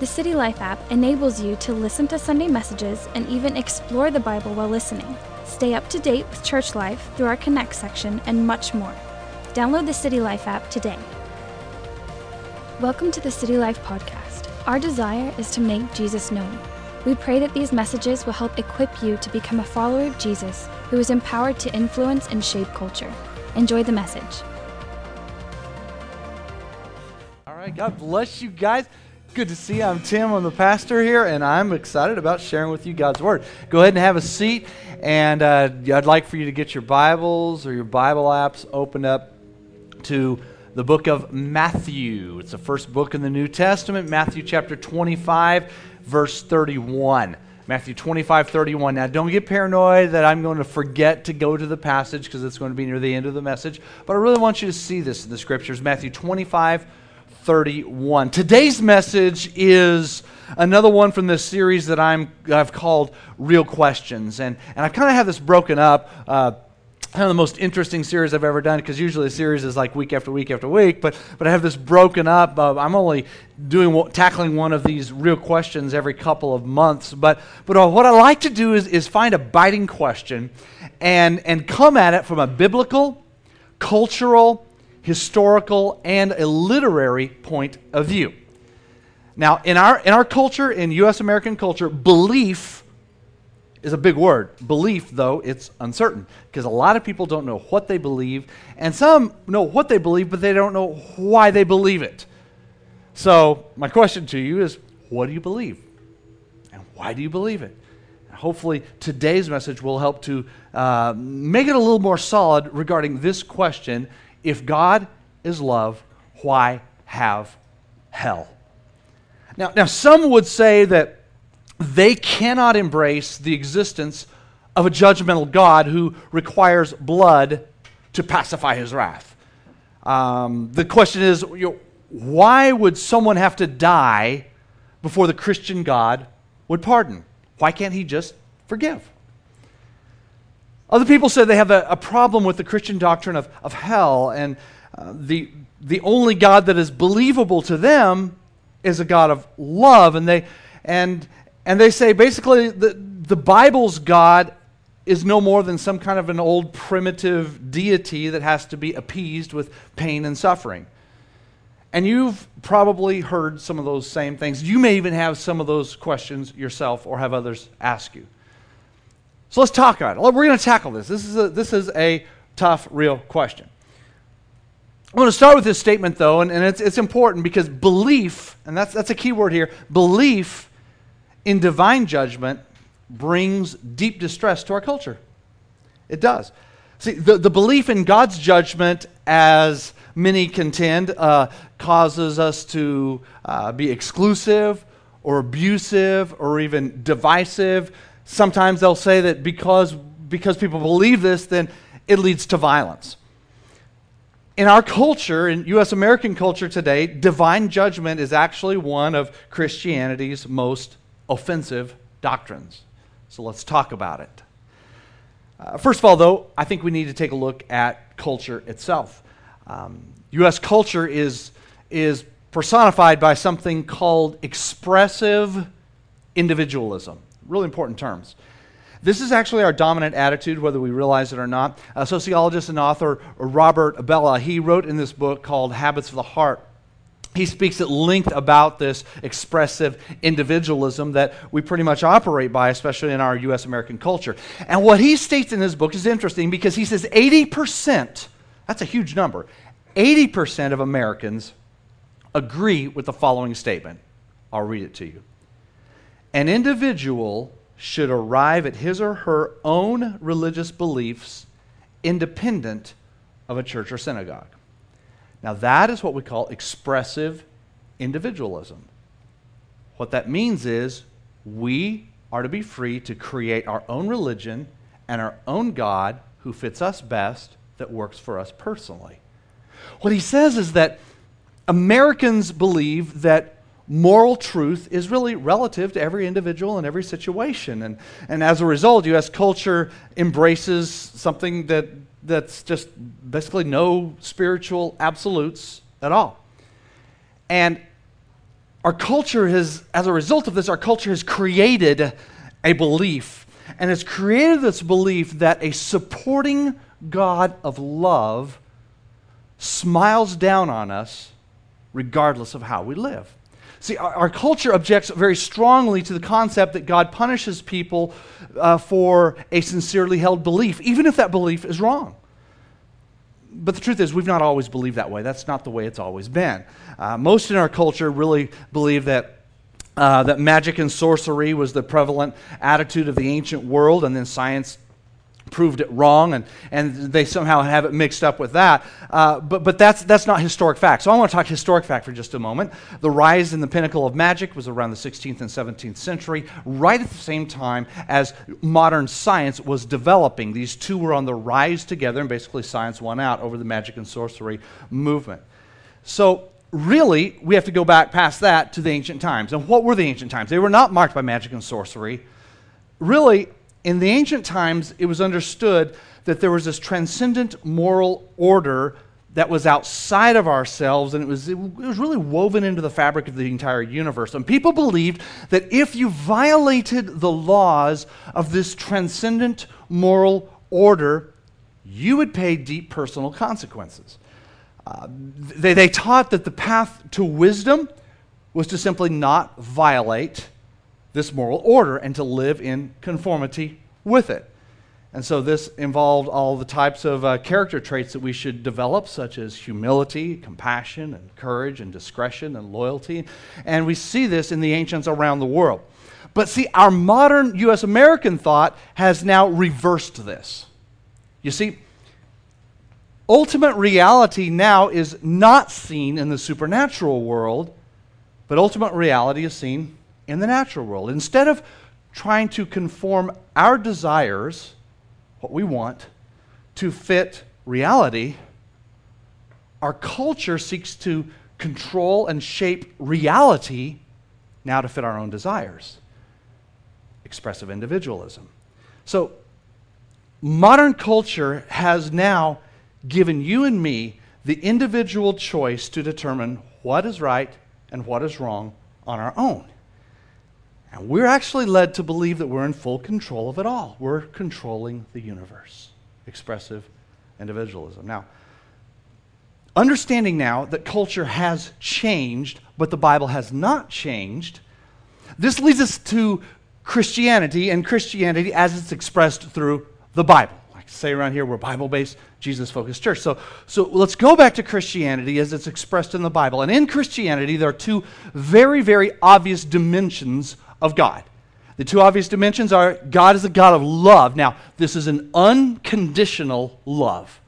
The City Life app enables you to listen to Sunday messages and even explore the Bible while listening. Stay up to date with church life through our Connect section and much more. Download the City Life app today. Welcome to the City Life podcast. Our desire is to make Jesus known. We pray that these messages will help equip you to become a follower of Jesus who is empowered to influence and shape culture. Enjoy the message. All right, God bless you guys. Good to see you. I'm Tim. I'm the pastor here, and I'm excited about sharing with you God's Word. Go ahead and have a seat, and uh, I'd like for you to get your Bibles or your Bible apps opened up to the book of Matthew. It's the first book in the New Testament, Matthew chapter 25, verse 31. Matthew 25, 31. Now, don't get paranoid that I'm going to forget to go to the passage because it's going to be near the end of the message, but I really want you to see this in the scriptures. Matthew 25, 31. Today's message is another one from this series that I'm, I've called Real Questions. And, and I kind of have this broken up. Uh, kind of the most interesting series I've ever done because usually a series is like week after week after week, but, but I have this broken up. Uh, I'm only doing tackling one of these real questions every couple of months. But, but uh, what I like to do is, is find a biting question and, and come at it from a biblical, cultural, historical, and a literary point of view. Now, in our, in our culture, in U.S. American culture, belief is a big word. Belief, though, it's uncertain because a lot of people don't know what they believe, and some know what they believe, but they don't know why they believe it. So, my question to you is what do you believe? And why do you believe it? And hopefully, today's message will help to uh, make it a little more solid regarding this question if God is love, why have hell? Now, now some would say that they cannot embrace the existence of a judgmental God who requires blood to pacify his wrath. Um, the question is you know, why would someone have to die before the Christian God would pardon? Why can't he just forgive? Other people say they have a, a problem with the Christian doctrine of, of hell, and uh, the, the only God that is believable to them is a God of love. And they, and, and they say basically the, the Bible's God is no more than some kind of an old primitive deity that has to be appeased with pain and suffering. And you've probably heard some of those same things. You may even have some of those questions yourself or have others ask you. So let's talk about it. We're going to tackle this. This is a, this is a tough, real question. I'm going to start with this statement, though, and, and it's, it's important because belief, and that's, that's a key word here, belief in divine judgment brings deep distress to our culture. It does. See, the, the belief in God's judgment, as many contend, uh, causes us to uh, be exclusive or abusive or even divisive. Sometimes they'll say that because, because people believe this, then it leads to violence. In our culture, in U.S. American culture today, divine judgment is actually one of Christianity's most offensive doctrines. So let's talk about it. Uh, first of all, though, I think we need to take a look at culture itself. Um, U.S. culture is, is personified by something called expressive individualism really important terms. This is actually our dominant attitude, whether we realize it or not. Sociologist and author Robert Bellah, he wrote in this book called Habits of the Heart. He speaks at length about this expressive individualism that we pretty much operate by, especially in our U.S. American culture. And what he states in his book is interesting because he says 80%, that's a huge number, 80% of Americans agree with the following statement. I'll read it to you. An individual should arrive at his or her own religious beliefs independent of a church or synagogue. Now, that is what we call expressive individualism. What that means is we are to be free to create our own religion and our own God who fits us best, that works for us personally. What he says is that Americans believe that moral truth is really relative to every individual and every situation. And, and as a result, U.S. culture embraces something that, that's just basically no spiritual absolutes at all. And our culture has, as a result of this, our culture has created a belief. And has created this belief that a supporting God of love smiles down on us regardless of how we live. See, our, our, culture objects very strongly to the concept that God punishes people uh, for a sincerely held belief, even if that belief is wrong. But the truth is, we've not always believed that way. That's not the way it's always been. Uh, most in our culture really believe that uh, that magic and sorcery was the prevalent attitude of the ancient world, and then science proved it wrong, and, and they somehow have it mixed up with that. Uh, but but that's, that's not historic fact. So I want to talk historic fact for just a moment. The rise in the pinnacle of magic was around the 16th and 17th century, right at the same time as modern science was developing. These two were on the rise together, and basically science won out over the magic and sorcery movement. So really, we have to go back past that to the ancient times. And what were the ancient times? They were not marked by magic and sorcery. Really, in the ancient times, it was understood that there was this transcendent moral order that was outside of ourselves, and it was, it was really woven into the fabric of the entire universe. And people believed that if you violated the laws of this transcendent moral order, you would pay deep personal consequences. Uh, they, they taught that the path to wisdom was to simply not violate this moral order and to live in conformity with it. And so this involved all the types of uh, character traits that we should develop, such as humility, compassion, and courage, and discretion, and loyalty. And we see this in the ancients around the world. But see, our modern U.S. American thought has now reversed this. You see, ultimate reality now is not seen in the supernatural world, but ultimate reality is seen in the natural world. Instead of trying to conform our desires, what we want, to fit reality, our culture seeks to control and shape reality now to fit our own desires. Expressive individualism. So, modern culture has now given you and me the individual choice to determine what is right and what is wrong on our own. And we're actually led to believe that we're in full control of it all. We're controlling the universe. Expressive individualism. Now, understanding now that culture has changed, but the Bible has not changed, this leads us to Christianity and Christianity as it's expressed through the Bible. Like say around here, we're Bible based, Jesus focused church. So, so let's go back to Christianity as it's expressed in the Bible. And in Christianity, there are two very, very obvious dimensions of God. The two obvious dimensions are God is a God of love. Now, this is an unconditional love.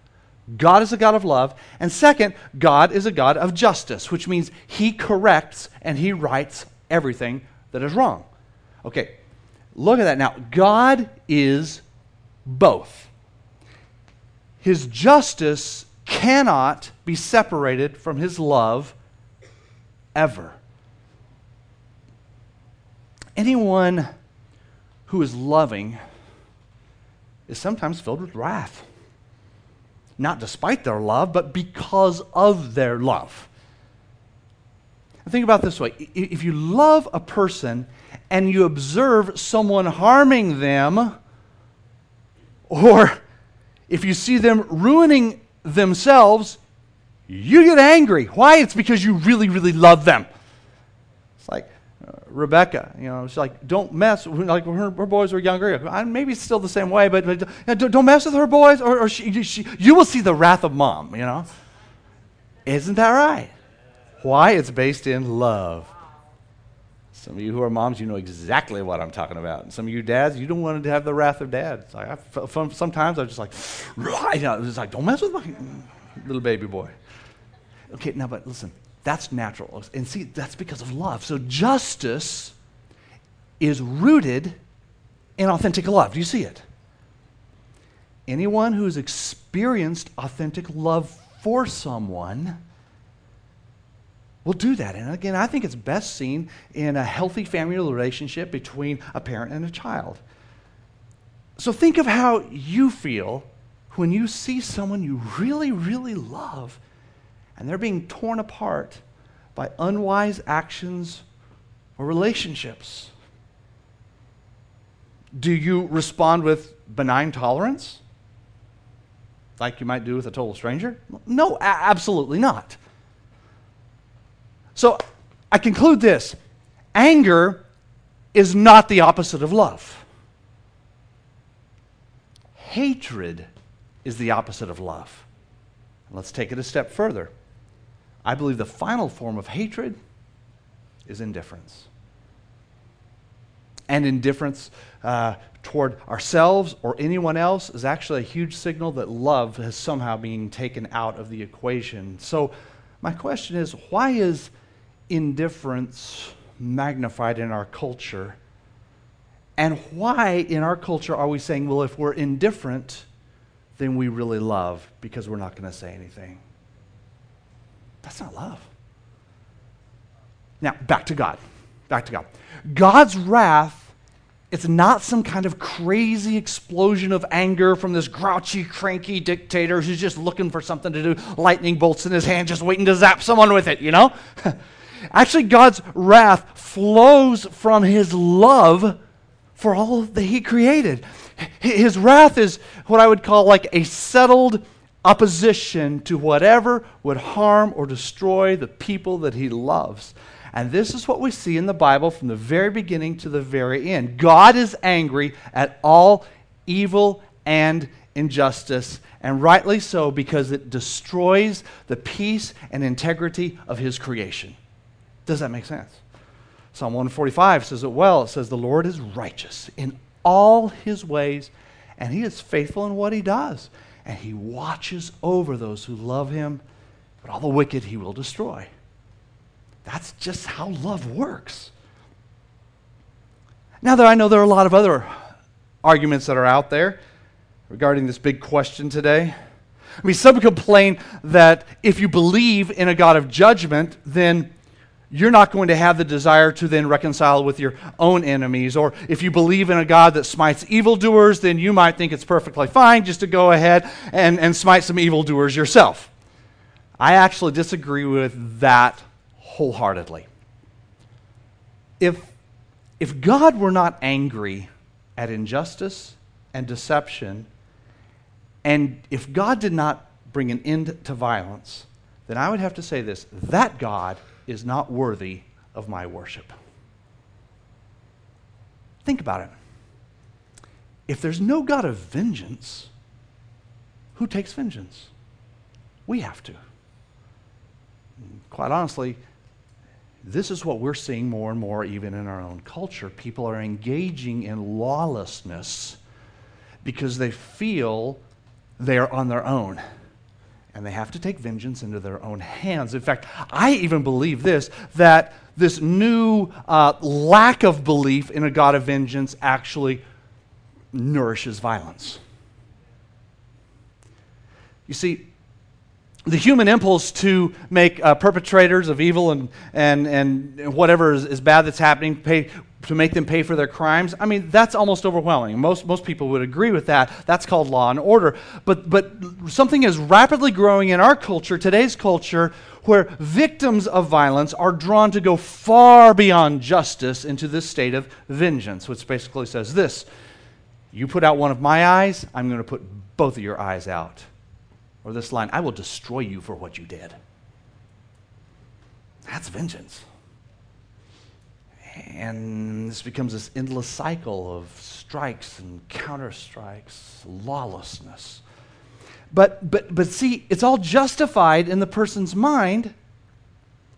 God is a God of love. And second, God is a God of justice, which means He corrects and He rights everything that is wrong. Okay, look at that now. God is both. His justice cannot be separated from His love ever anyone who is loving is sometimes filled with wrath. Not despite their love, but because of their love. think about this way if you love a person and you observe someone harming them, or if you see them ruining themselves, you get angry. Why? It's because you really, really love them. It's like, Rebecca. You know, she's like, don't mess. Like her, her boys were younger. I, Maybe still the same way, but, but don't mess with her boys, or, or she, she, you will see the wrath of mom. You know, isn't that right? Why? It's based in love. Some of you who are moms, you know exactly what I'm talking about. And some of you dads, you don't want to have the wrath of dad. It's like I, sometimes I'm just like, you know, it's like, don't mess with my little baby boy. Okay, now, but listen, that's natural. And see, that's because of love. So justice is rooted in authentic love. Do you see it? Anyone who's experienced authentic love for someone will do that. And again, I think it's best seen in a healthy family relationship between a parent and a child. So think of how you feel when you see someone you really, really love and they're being torn apart by unwise actions or relationships? Do you respond with benign tolerance? Like you might do with a total stranger? No, a- absolutely not. So I conclude this anger is not the opposite of love, hatred is the opposite of love. Let's take it a step further. I believe the final form of hatred is indifference. And indifference uh, toward ourselves or anyone else is actually a huge signal that love has somehow been taken out of the equation. So, my question is why is indifference magnified in our culture? And why in our culture are we saying, well, if we're indifferent, then we really love because we're not going to say anything? That's not love. Now, back to God. Back to God. God's wrath it's not some kind of crazy explosion of anger from this grouchy, cranky dictator who's just looking for something to do, lightning bolts in his hand, just waiting to zap someone with it, you know? Actually, God's wrath flows from his love for all that he created. His wrath is what I would call like a settled opposition to whatever would harm or destroy the people that he loves. And this is what we see in the Bible from the very beginning to the very end. God is angry at all evil and injustice, and rightly so because it destroys the peace and integrity of his creation. Does that make sense? Psalm 145 says it well. It says, The Lord is righteous in all his ways, and he is faithful in what he does. And he watches over those who love him, but all the wicked he will destroy. That's just how love works. Now, that I know there are a lot of other arguments that are out there regarding this big question today. I mean, some complain that if you believe in a God of judgment, then you're not going to have the desire to then reconcile with your own enemies. Or if you believe in a God that smites evildoers, then you might think it's perfectly fine just to go ahead and, and smite some evildoers yourself. I actually disagree with that wholeheartedly. If, if God were not angry at injustice and deception, and if God did not bring an end to violence, then I would have to say this that God is not worthy of my worship. Think about it. If there's no God of vengeance, who takes vengeance? We have to. Quite honestly, this is what we're seeing more and more, even in our own culture. People are engaging in lawlessness because they feel they are on their own and they have to take vengeance into their own hands. In fact, I even believe this that this new uh, lack of belief in a God of vengeance actually nourishes violence. You see, the human impulse to make uh, perpetrators of evil and, and, and whatever is, is, bad that's happening, pay, to make them pay for their crimes, I mean, that's almost overwhelming. Most, most people would agree with that. That's called law and order. But, but something is rapidly growing in our culture, today's culture, where victims of violence are drawn to go far beyond justice into this state of vengeance, which basically says this You put out one of my eyes, I'm going to put both of your eyes out. Or this line, I will destroy you for what you did. That's vengeance. And this becomes this endless cycle of strikes and counter strikes, lawlessness. But, but, but see, it's all justified in the person's mind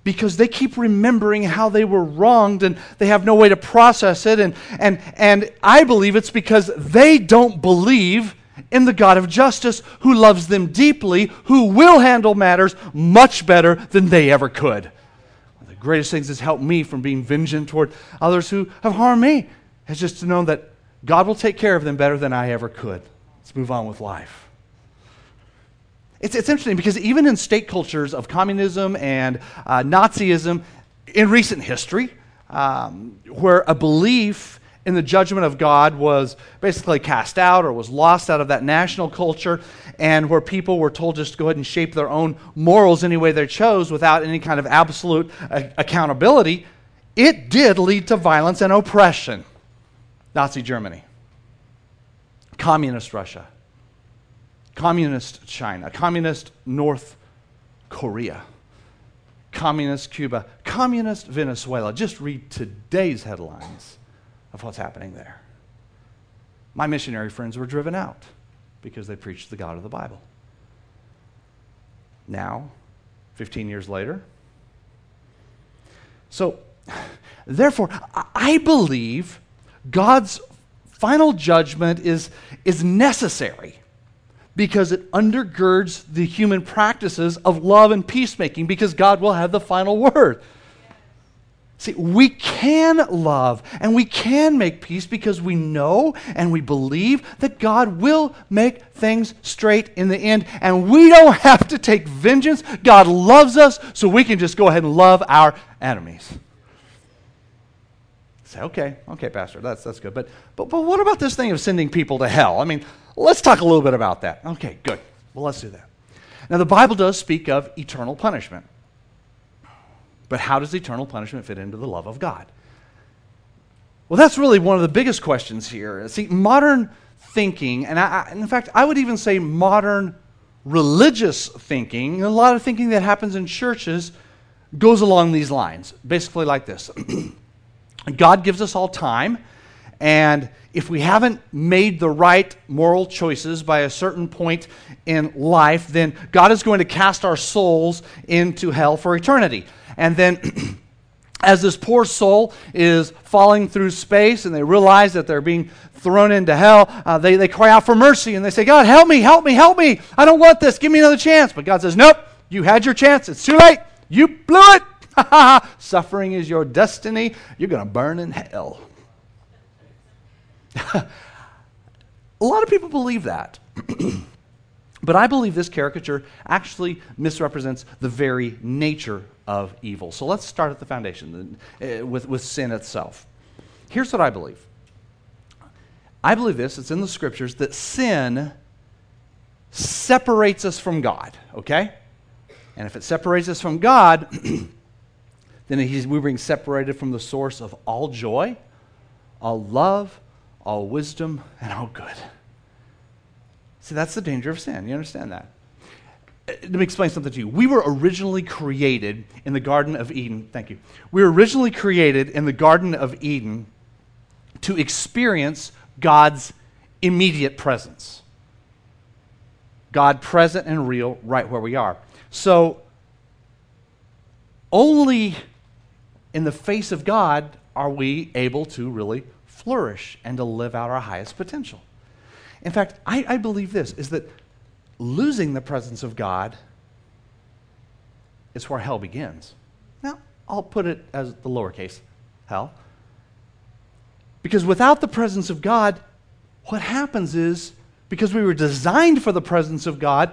because they keep remembering how they were wronged and they have no way to process it. And, and, and I believe it's because they don't believe in the God of justice who loves them deeply, who will handle matters much better than they ever could. One of the greatest things that's helped me from being vengeant toward others who have harmed me is just to know that God will take care of them better than I ever could. Let's move on with life. It's, it's interesting because even in state cultures of communism and uh, Nazism in recent history, um, where a belief in the judgment of God was basically cast out or was lost out of that national culture, and where people were told just to go ahead and shape their own morals any way they chose without any kind of absolute uh, accountability, it did lead to violence and oppression. Nazi Germany, Communist Russia, Communist China, Communist North Korea, Communist Cuba, Communist Venezuela. Just read today's headlines of what's happening there. My missionary friends were driven out because they preached the God of the Bible. Now, 15 years later, so therefore, I believe God's final judgment is, is necessary because it undergirds the human practices of love and peacemaking because God will have the final word. See, we can love and we can make peace because we know and we believe that God will make things straight in the end. And we don't have to take vengeance. God loves us, so we can just go ahead and love our enemies. Say, okay, okay, Pastor, that's, that's good. But, but, but what about this thing of sending people to hell? I mean, let's talk a little bit about that. Okay, good. Well, let's do that. Now, the Bible does speak of eternal punishment. But how does eternal punishment fit into the love of God? Well, that's really one of the biggest questions here. See, modern thinking, and I, in fact, I would even say modern religious thinking, a lot of thinking that happens in churches goes along these lines, basically like this. God gives us all time, and if we haven't made the right moral choices by a certain point in life, then God is going to cast our souls into hell for eternity. And then as this poor soul is falling through space and they realize that they're being thrown into hell, uh, they, they cry out for mercy and they say, God, help me, help me, help me. I don't want this. Give me another chance. But God says, Nope, you had your chance. It's too late. You blew it. Suffering is your destiny. You're going to burn in hell. a lot of people believe that. but I believe this caricature actually misrepresents the very nature of evil. So let's start at the foundation uh, with, with sin itself. Here's what I believe I believe this, it's in the scriptures, that sin separates us from God, okay? And if it separates us from God, then we're being separated from the source of all joy, all love, all wisdom, and all good. See, that's the danger of sin. You understand that? Let me explain something to you. We were originally created in the Garden of Eden. Thank you. We were originally created in the Garden of Eden to experience God's immediate presence. God present and real right where we are. So, only in the face of God are we able to really flourish and to live out our highest potential. In fact, I, I believe this is that losing the presence of God is where hell begins. Now, I'll put it as the lowercase hell. Because without the presence of God, what happens is, because we were designed for the presence of God,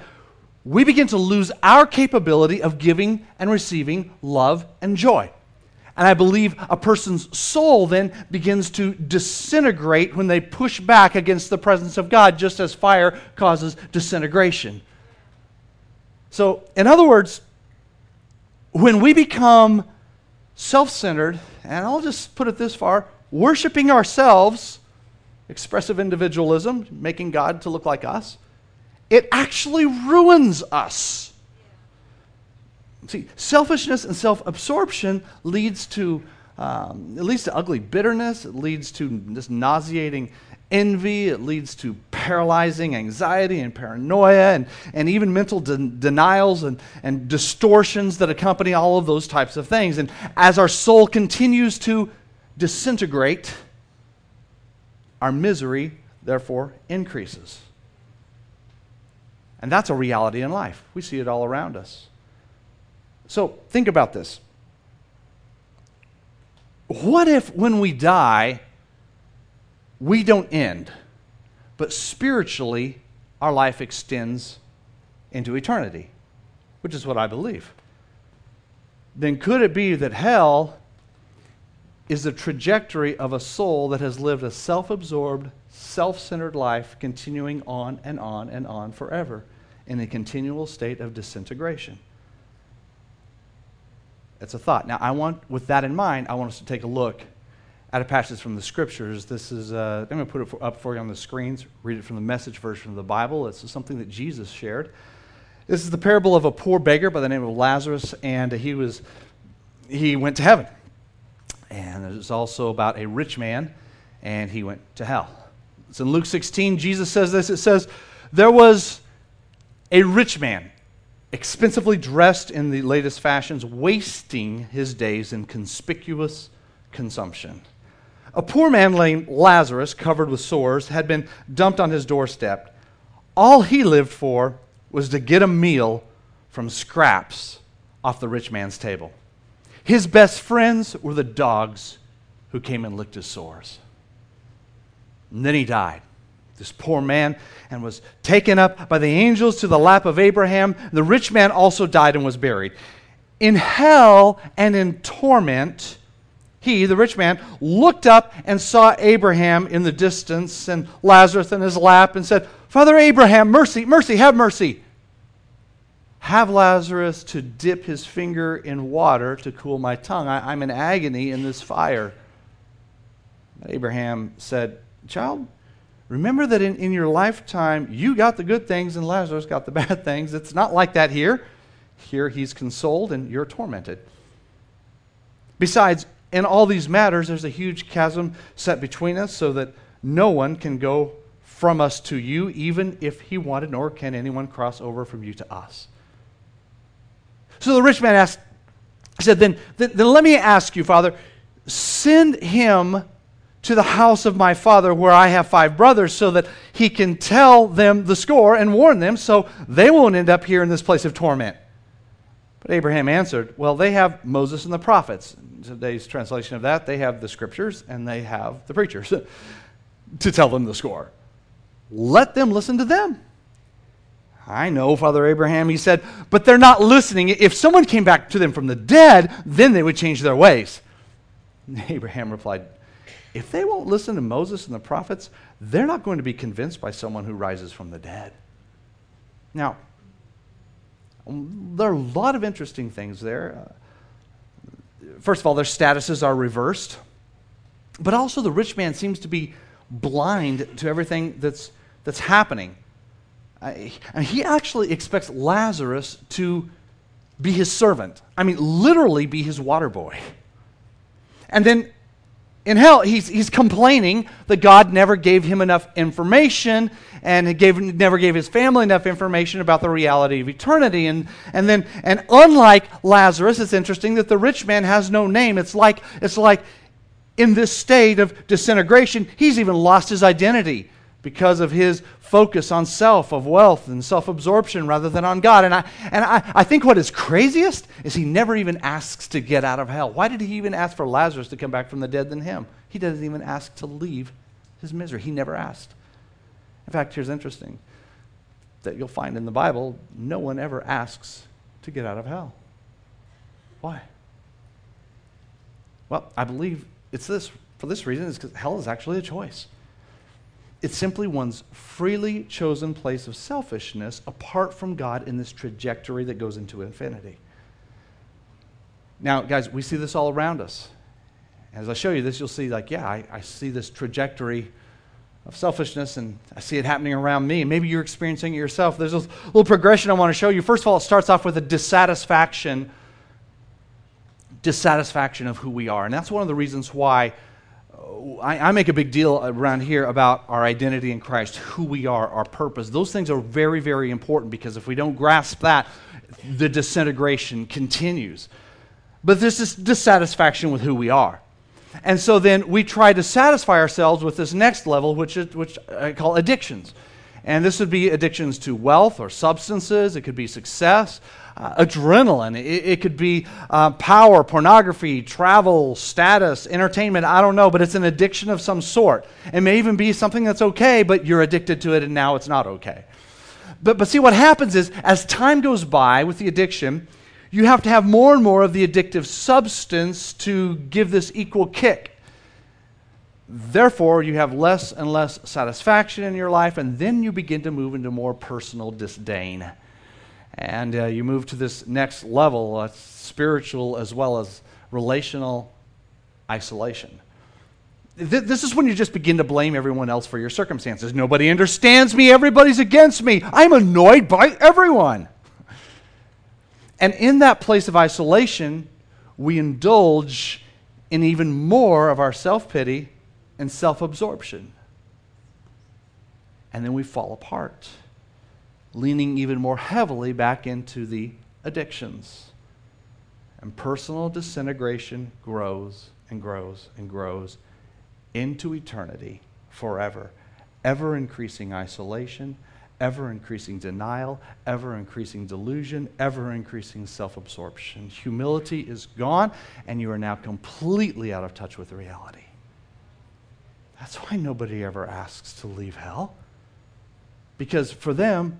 we begin to lose our capability of giving and receiving love and joy. And I believe a person's soul then begins to disintegrate when they push back against the presence of God, just as fire causes disintegration. So, in other words, when we become self centered, and I'll just put it this far worshiping ourselves, expressive individualism, making God to look like us, it actually ruins us. See, selfishness and self absorption leads to um, it leads to ugly bitterness. It leads to this nauseating envy. It leads to paralyzing anxiety and paranoia and, and even mental de- denials and, and distortions that accompany all of those types of things. And as our soul continues to disintegrate, our misery, therefore, increases. And that's a reality in life. We see it all around us. So think about this. What if when we die, we don't end, but spiritually our life extends into eternity, which is what I believe? Then could it be that hell is the trajectory of a soul that has lived a self absorbed, self centered life, continuing on and on and on forever in a continual state of disintegration. It's a thought. Now, I want, with that in mind, I want us to take a look at a passage from the scriptures. This is, uh, I'm going to put it for, up for you on the screens. Read it from the message version of the Bible. It's something that Jesus shared. This is the parable of a poor beggar by the name of Lazarus, and he was, he went to heaven. And it's also about a rich man, and he went to hell. It's in Luke 16. Jesus says this. It says, There was a rich man expensively dressed in the latest fashions, wasting his days in conspicuous consumption. A poor man named Lazarus, covered with sores, had been dumped on his doorstep. All he lived for was to get a meal from scraps off the rich man's table. His best friends were the dogs who came and licked his sores. And then he died this poor man and was taken up by the angels to the lap of Abraham. The rich man also died and was buried. In hell and in torment, he, the rich man, looked up and saw Abraham in the distance and Lazarus in his lap and said, Father Abraham, mercy, mercy, have mercy. Have Lazarus to dip his finger in water to cool my tongue. I, am in agony in this fire. Abraham said, Child, Remember that in, in your lifetime, you got the good things and Lazarus got the bad things. It's not like that here. Here, he's consoled and you're tormented. Besides, in all these matters, there's a huge chasm set between us so that no one can go from us to you, even if he wanted, nor can anyone cross over from you to us. So the rich man asked, said, then, then, then let me ask you, Father, send him to the house of my father where I have five brothers so that he can tell them the score and warn them so they won't end up here in this place of torment. But Abraham answered, Well, they have Moses and the prophets. In today's translation of that, they have the scriptures and they have the preachers to tell them the score. Let them listen to them. I know, Father Abraham, he said, but they're not listening. If someone came back to them from the dead, then they would change their ways. Abraham replied, if they won't listen to Moses and the prophets, they're not going to be convinced by someone who rises from the dead. Now, there are a lot of interesting things there. Uh, first of all, their statuses are reversed, but also the rich man seems to be blind to everything that's, that's happening. And he actually expects Lazarus to be his servant. I mean, literally be his water boy. And then in hell, he's, he's complaining that God never gave him enough information and gave, never gave his family enough information about the reality of eternity. And, and then, and unlike Lazarus, it's interesting that the rich man has no name. It's like, it's like in this state of disintegration, he's even lost his identity because of his focus on self, of wealth, and self absorption rather than on God. And, I, and I, I think what is craziest is he never even asks to get out of hell. Why did he even ask for Lazarus to come back from the dead than him? He doesn't even ask to leave his misery. He never asked. In fact, here's interesting that you'll find in the Bible no one ever asks to get out of hell. Why? Well, I believe it's this for this reason is because hell is actually a choice. It's simply one's freely chosen place of selfishness apart from God in this trajectory that goes into infinity. Now, guys, we see this all around us. As I show you this, you'll see, like, yeah, I, I see this trajectory of selfishness and I see it happening around me. Maybe you're experiencing it yourself. There's a little progression I want to show you. First of all, it starts off with a dissatisfaction dissatisfaction of who we are. And that's one of the reasons why I, I, make a big deal around here about our identity in Christ, who we are, our purpose. Those things are very, very important because if we don't grasp that, the disintegration continues. But this is dissatisfaction with who we are. And so then we try to satisfy ourselves with this next level, which, is, which I call addictions. And this would be addictions to wealth or substances, it could be success, uh, adrenaline, it, it, could be uh, power, pornography, travel, status, entertainment, I don't know, but it's an addiction of some sort. It may even be something that's okay, but you're addicted to it and now it's not okay. But, but see, what happens is as time goes by with the addiction, you have to have more and more of the addictive substance to give this equal kick. Therefore, you have less and less satisfaction in your life, and then you begin to move into more personal disdain. And uh, you move to this next level, uh, spiritual as well as relational isolation. Th- this is when you just begin to blame everyone else for your circumstances. Nobody understands me, everybody's against me. I'm annoyed by everyone. And in that place of isolation, we indulge in even more of our self pity and self absorption. And then we fall apart, leaning even more heavily back into the addictions. And personal disintegration grows and grows and grows into eternity forever, ever increasing isolation, ever increasing denial, ever increasing delusion, ever increasing self absorption. Humility is gone, and you are now completely out of touch with reality. That's why nobody ever asks to leave hell. Because for them,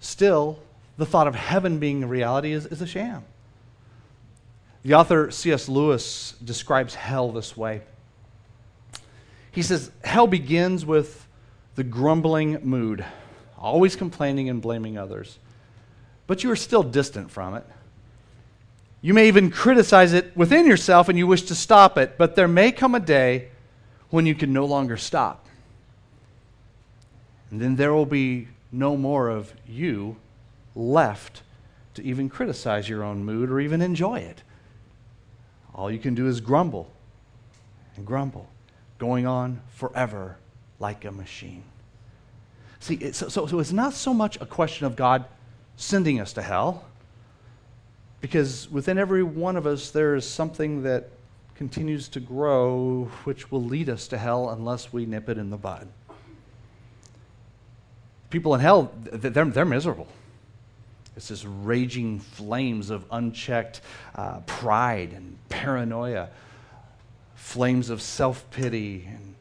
still, the thought of heaven being a reality is, is a sham. The author C.S. Lewis describes hell this way. He says, Hell begins with the grumbling mood, always complaining and blaming others. But you are still distant from it. You may even criticize it within yourself and you wish to stop it, but there may come a day when you can no longer stop. And then there will be no more of you left to even criticize your own mood or even enjoy it. All you can do is grumble and grumble, going on forever like a machine. See, so, so it's not so much a question of God sending us to hell, because within every one of us there is something that continues to grow, which will lead us to hell unless we nip it in the bud. People in hell, they're, they're miserable. It's this raging flames of unchecked uh, pride and paranoia, flames of self pity, and,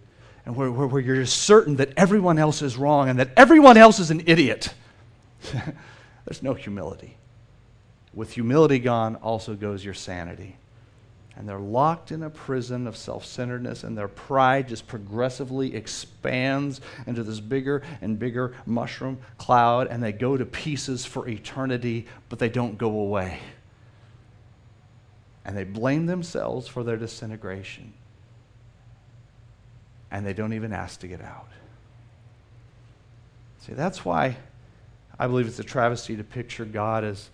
and where, where, where you're certain that everyone else is wrong and that everyone else is an idiot. There's no humility. With humility gone, also goes your sanity and they're locked in a prison of self centeredness, and their pride just progressively expands into this bigger and bigger mushroom cloud, and they go to pieces for eternity, but they don't go away. And they blame themselves for their disintegration, and they don't even ask to get out. See, that's why I believe it's a travesty to picture God as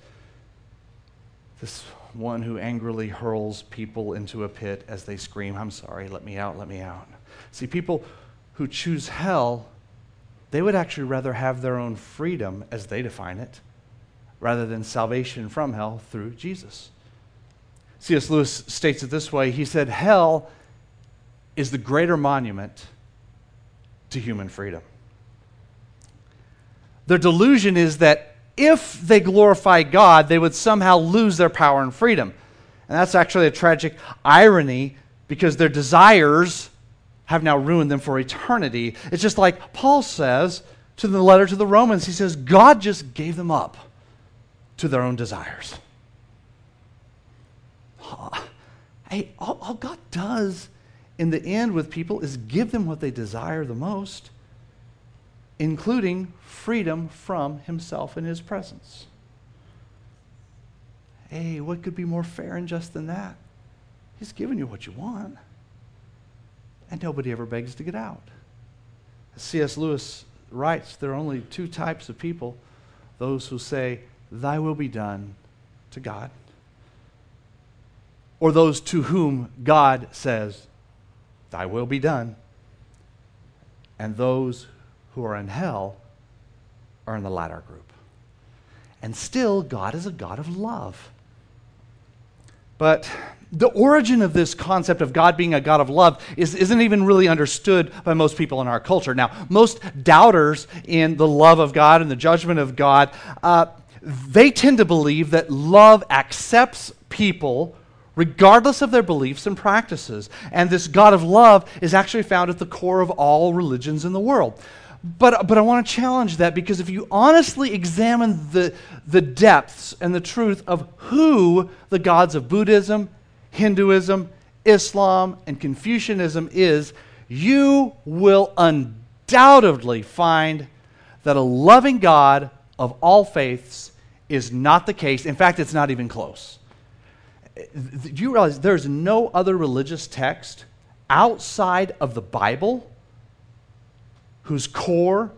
this one who angrily hurls people into a pit as they scream, I'm sorry, let me out, let me out. See, people who choose hell, they would actually rather have their own freedom, as they define it, rather than salvation from hell through Jesus. C.S. Lewis states it this way He said, Hell is the greater monument to human freedom. Their delusion is that if they glorify God, they would somehow lose their power and freedom. And that's actually a tragic irony because their desires have now ruined them for eternity. It's just like Paul says to the letter to the Romans. He says, God just gave them up to their own desires. Hey, all, all God does in the end with people is give them what they desire the most including freedom from himself and his presence. Hey, what could be more fair and just than that? He's given you what you want, and nobody ever begs to get out. As C.S. Lewis writes, there are only two types of people those who say, Thy will be done to God, or those to whom God says, Thy will be done, and those who are in hell are in the latter group. And still, God is a God of love. But the origin of this concept of God being a God of love is, isn't even really understood by most people in our culture. Now, most doubters in the love of God and the judgment of God, uh, they tend to believe that love accepts people regardless of their beliefs and practices. And this God of love is actually found at the core of all religions in the world. But, but I want to challenge that because if you honestly examine the, the depths and the truth of who the gods of Buddhism, Hinduism, Islam, and Confucianism is, you will undoubtedly find that a loving God of all faiths is not the case. In fact, it's not even close. Do you realize there's no other religious text outside of the Bible whose core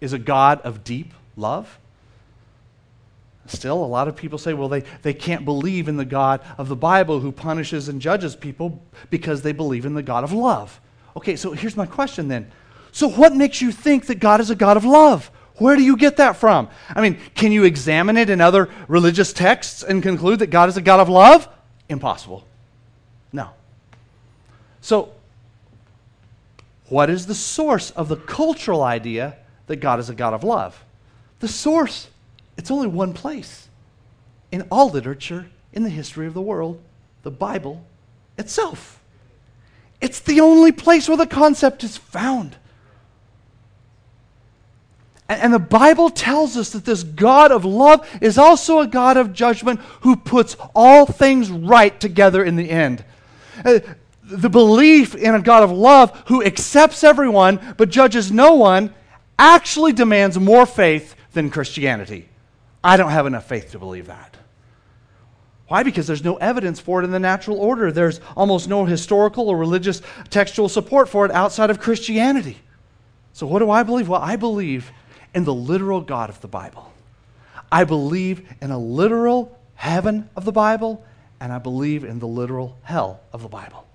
is a God of deep love? Still, a lot of people say, well, they, they can't believe in the God of the Bible who punishes and judges people because they believe in the God of love. Okay, so here's my question then. So, what makes you think that God is a God of love? Where do you get that from? I mean, can you examine it in other religious texts and conclude that God is a God of love? Impossible. No. So, what is the source of the cultural idea that God is a God of love? The source, it's only one place in all literature in the history of the world the Bible itself. It's the only place where the concept is found. And, the Bible tells us that this God of love is also a God of judgment who puts all things right together in the end. Uh, The belief in a God of love who accepts everyone but judges no one actually demands more faith than Christianity. I don't have enough faith to believe that. Why? Because there's no evidence for it in the natural order. There's almost no historical or religious textual support for it outside of Christianity. So, what do I believe? Well, I believe in the literal God of the Bible. I believe in a literal heaven of the Bible, and I believe in the literal hell of the Bible.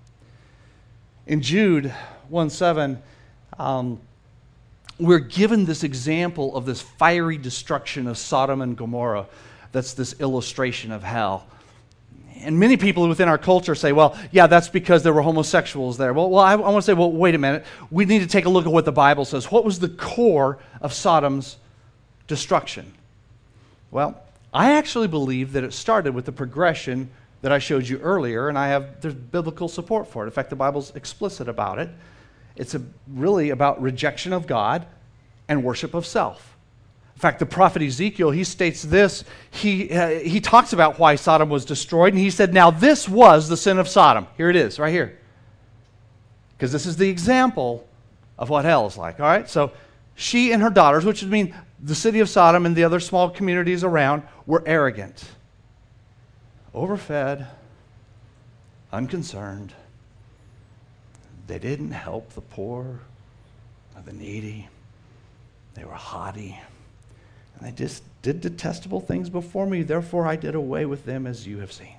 In Jude 1 7, um, we're given this example of this fiery destruction of Sodom and Gomorrah. That's this illustration of hell. And many people within our culture say, well, yeah, that's because there were homosexuals there. Well, well I, I want to say, well, wait a minute. We need to take a look at what the Bible says. What was the core of Sodom's destruction? Well, I actually believe that it started with the progression that I showed you earlier, and I have there's biblical support for it. In fact, the Bible's explicit about it. It's a, really about rejection of God and worship of self. In fact, the prophet Ezekiel, he states this. He, uh, he talks about why Sodom was destroyed, and he said, Now this was the sin of Sodom. Here it is, right here. Because this is the example of what hell is like. All right? So she and her daughters, which would mean the city of Sodom and the other small communities around, were arrogant overfed, unconcerned. They didn't help the poor or the needy. They were haughty. And they just did detestable things before me. Therefore, I did away with them as you have seen.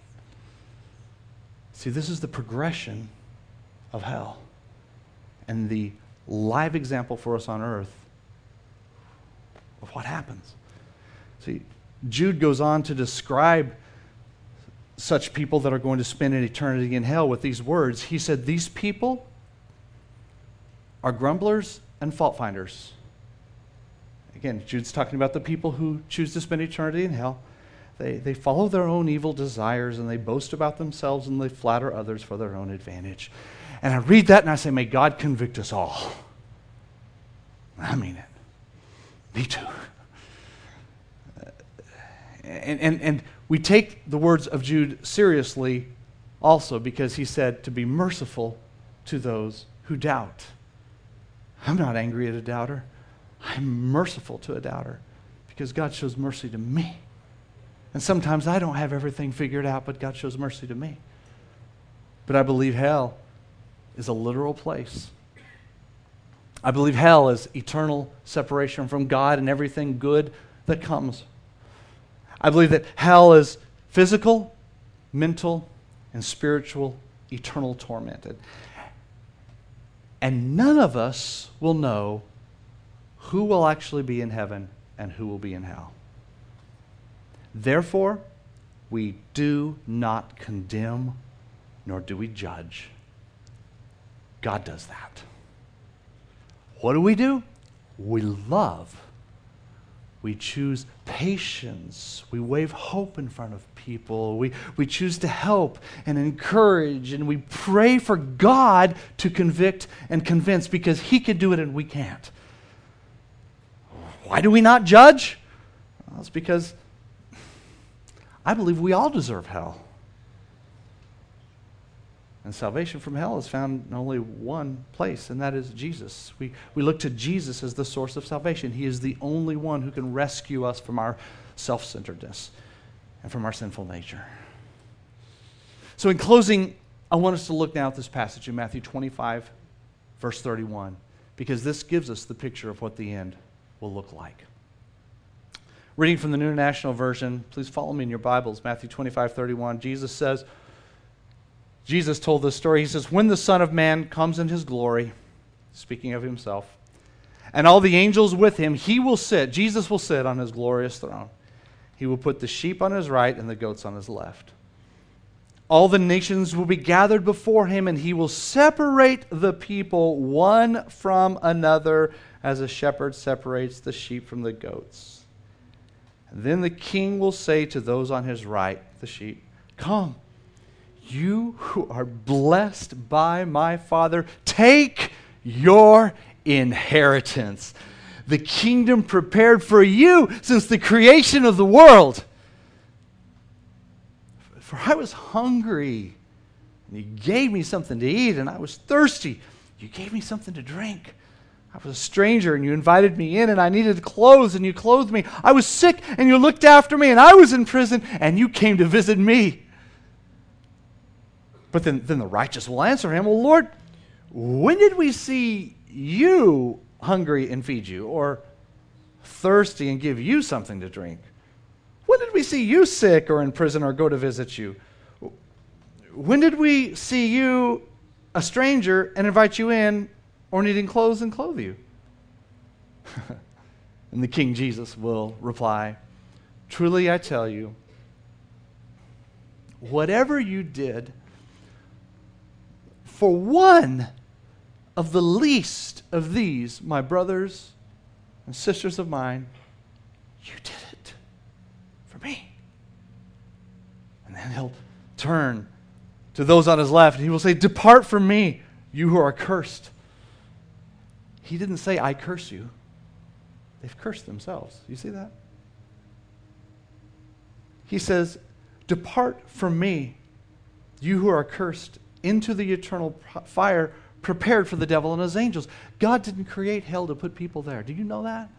See, this is the progression of hell. And the live example for us on earth of what happens. See, Jude goes on to describe such people that are going to spend an eternity in hell with these words. He said, These people are grumblers and fault finders. Again, Jude's talking about the people who choose to spend eternity in hell. They, they follow their own evil desires and they boast about themselves and they flatter others for their own advantage. And I read that and I say, May God convict us all. I mean it. Me too. And, and, and we take the words of Jude seriously also because he said to be merciful to those who doubt. I'm not angry at a doubter. I'm merciful to a doubter because God shows mercy to me. And sometimes I don't have everything figured out, but God shows mercy to me. But I believe hell is a literal place. I believe hell is eternal separation from God and everything good that comes I believe that hell is physical, mental, and spiritual, eternal tormented. And none of us will know who will actually be in heaven and who will be in hell. Therefore, we do not condemn nor do we judge. God does that. What do we do? We love we choose patience. We wave hope in front of people. We, we choose to help and encourage, and we pray for God to convict and convince because He can do it and we can't. Why do we not judge? Well, it's because I believe we all deserve hell. And salvation from hell is found in only one place, and that is Jesus. We, we look to Jesus as the source of salvation. He is the only one who can rescue us from our self centeredness and from our sinful nature. So, in closing, I want us to look now at this passage in Matthew 25, verse 31, because this gives us the picture of what the end will look like. Reading from the New International Version, please follow me in your Bibles, Matthew 25, 31. Jesus says, Jesus told this story. He says, When the Son of Man comes in his glory, speaking of himself, and all the angels with him, he will sit, Jesus will sit on his glorious throne. He will put the sheep on his right and the goats on his left. All the nations will be gathered before him, and he will separate the people one from another as a shepherd separates the sheep from the goats. And then the king will say to those on his right, the sheep, Come you who are blessed by my Father, take your inheritance. The kingdom prepared for you since the creation of the world. For I was hungry, and you gave me something to eat, and I was thirsty. You gave me something to drink. I was a stranger and you invited me in, and I needed clothes and you clothed me. I was sick and you looked after me, and I was in prison and you came to visit me. But then, then the righteous will answer him, Well, Lord, when did we see you hungry and feed you, or thirsty and give you something to drink? When did we see you sick or in prison or go to visit you? When did we see you a stranger and invite you in or needing clothes and clothe you? and the King Jesus will reply, Truly I tell you, whatever you did for one of the least of these, my brothers and sisters of mine, you did it for me. And then he'll turn to those on his left and he will say, Depart from me, you who are cursed. He didn't say, I curse you. They've cursed themselves. You see that? He says, Depart from me, you who are cursed into the eternal fire prepared for the devil and his angels. God didn't create hell to put people there. Do you know that?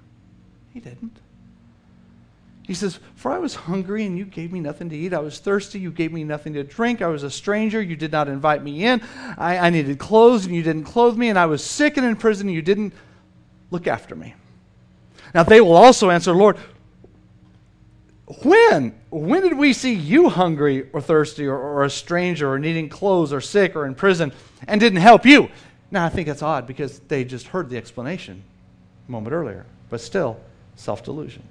He didn't. He says, For I was hungry and you gave me nothing to eat. I was thirsty, you gave me nothing to drink. I was a stranger, you did not invite me in. I, I needed clothes and you didn't clothe me. And I was sick and in prison and you didn't look after me. Now they will also answer, Lord, when? When did we see you hungry or thirsty or, or, a stranger or needing clothes or sick or in prison and didn't help you? Now, I think that's odd because they just heard the explanation a moment earlier, but still, self delusion.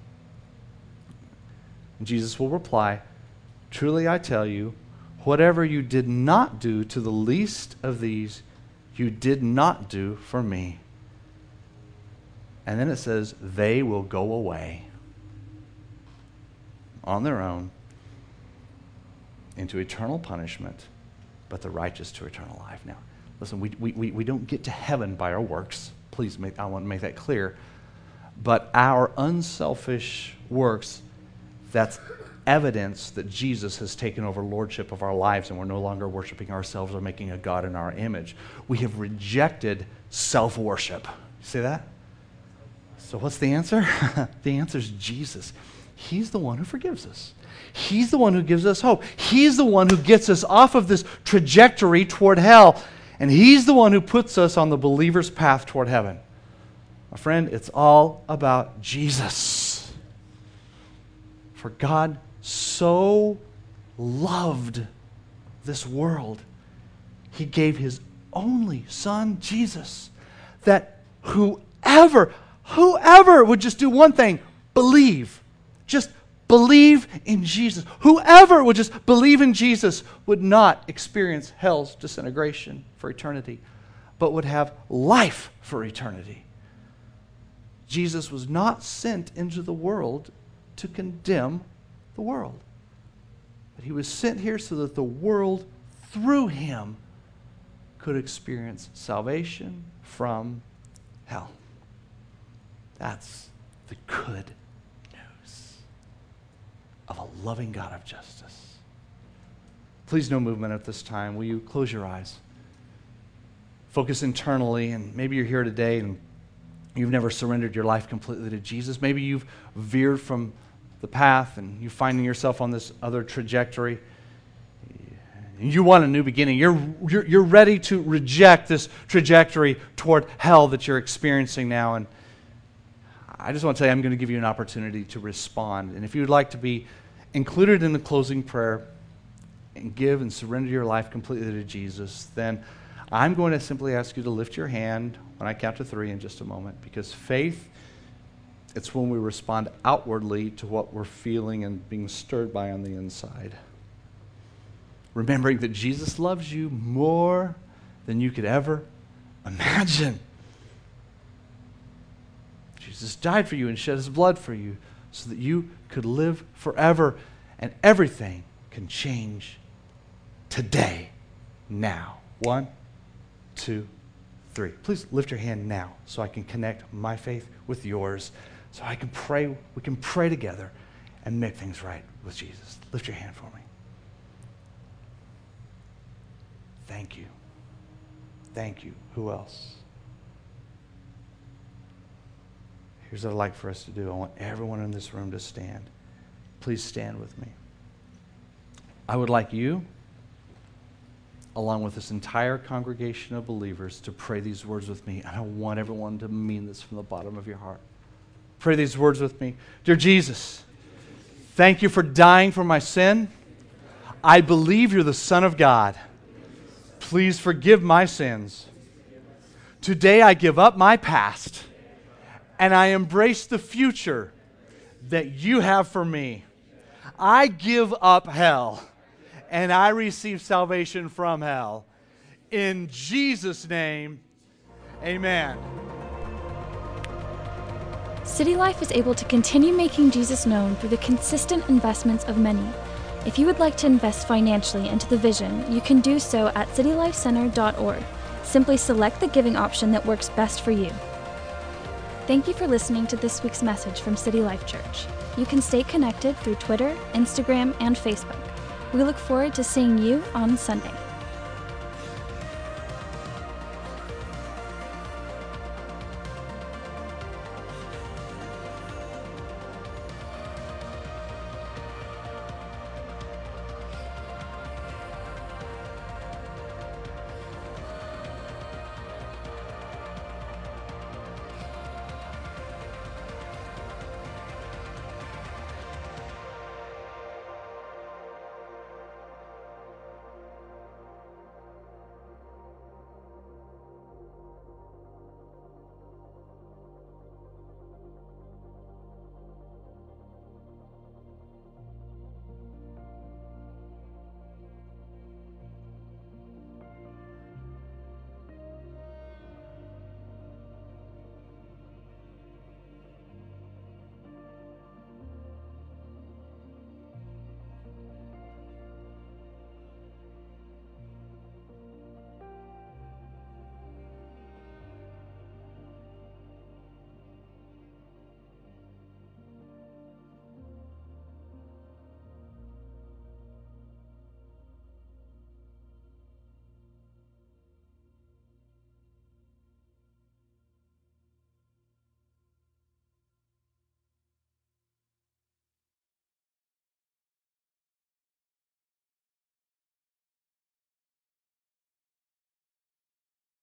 Jesus will reply, Truly I tell you, whatever you did not do to the least of these, you did not do for me. And then it says, They will go away on their own into eternal punishment, but the righteous to eternal life. Now, listen, we, we, we don't get to heaven by our works. Please, make, I want to make that clear. But our unselfish works, that's evidence that Jesus has taken over lordship of our lives and we're no longer worshiping ourselves or making a God in our image. We have rejected self worship. See that? So, what's the answer? the answer is Jesus. He's the one who forgives us. He's the one who gives us hope. He's the one who gets us off of this trajectory toward hell. And He's the one who puts us on the believer's path toward heaven. My friend, it's all about Jesus. For God so loved this world, He gave His only Son, Jesus, that whoever, whoever would just do one thing believe just believe in Jesus. Whoever would just believe in Jesus would not experience hell's disintegration for eternity, but would have life for eternity. Jesus was not sent into the world to condemn the world, but he was sent here so that the world, through him, could experience salvation from hell. That's the good of a loving God of justice. Please, no movement at this time. Will you close your eyes? Focus internally, and maybe you're here today and you've never surrendered your life completely to Jesus. Maybe you've veered from the path and you're finding yourself on this other trajectory. You want a new beginning. You're, you're, you're ready to reject this trajectory toward hell that you're experiencing now. And I just want to say I'm going to give you an opportunity to respond. And if you would like to be included in the closing prayer and give and surrender your life completely to Jesus, then I'm going to simply ask you to lift your hand when I count to three in just a moment because faith, it's when we respond outwardly to what we're feeling and being stirred by on the inside. Remembering that Jesus loves you more than you could ever imagine. Jesus died for you and shed his blood for you so that you could live forever and everything can change today, now. One, two, three. Please lift your hand now so I can connect my faith with yours, so I can pray, we can pray together and make things right with Jesus. Lift your hand for me. Thank you. Thank you. Who else? Here's what I'd like for us to do. I want everyone in this room to stand. Please stand with me. I would like you, along with this entire congregation of believers, to pray these words with me. And I want everyone to mean this from the bottom of your heart. Pray these words with me. Dear Jesus, thank you for dying for my sin. I believe you're the Son of God. Please forgive my sins. Today I give up my past and I embrace the future that you have for me. I give up hell and I receive salvation from hell. In Jesus' name, amen. City Life is able to continue making Jesus known through the consistent investments of many. If you would like to invest financially into the vision, you can do so at citylifecenter.org. Simply select the giving option that works best for you. Thank you for listening to this week's message from City Life Church. You can stay connected through Twitter, Instagram, and Facebook. We look forward to seeing you on Sunday.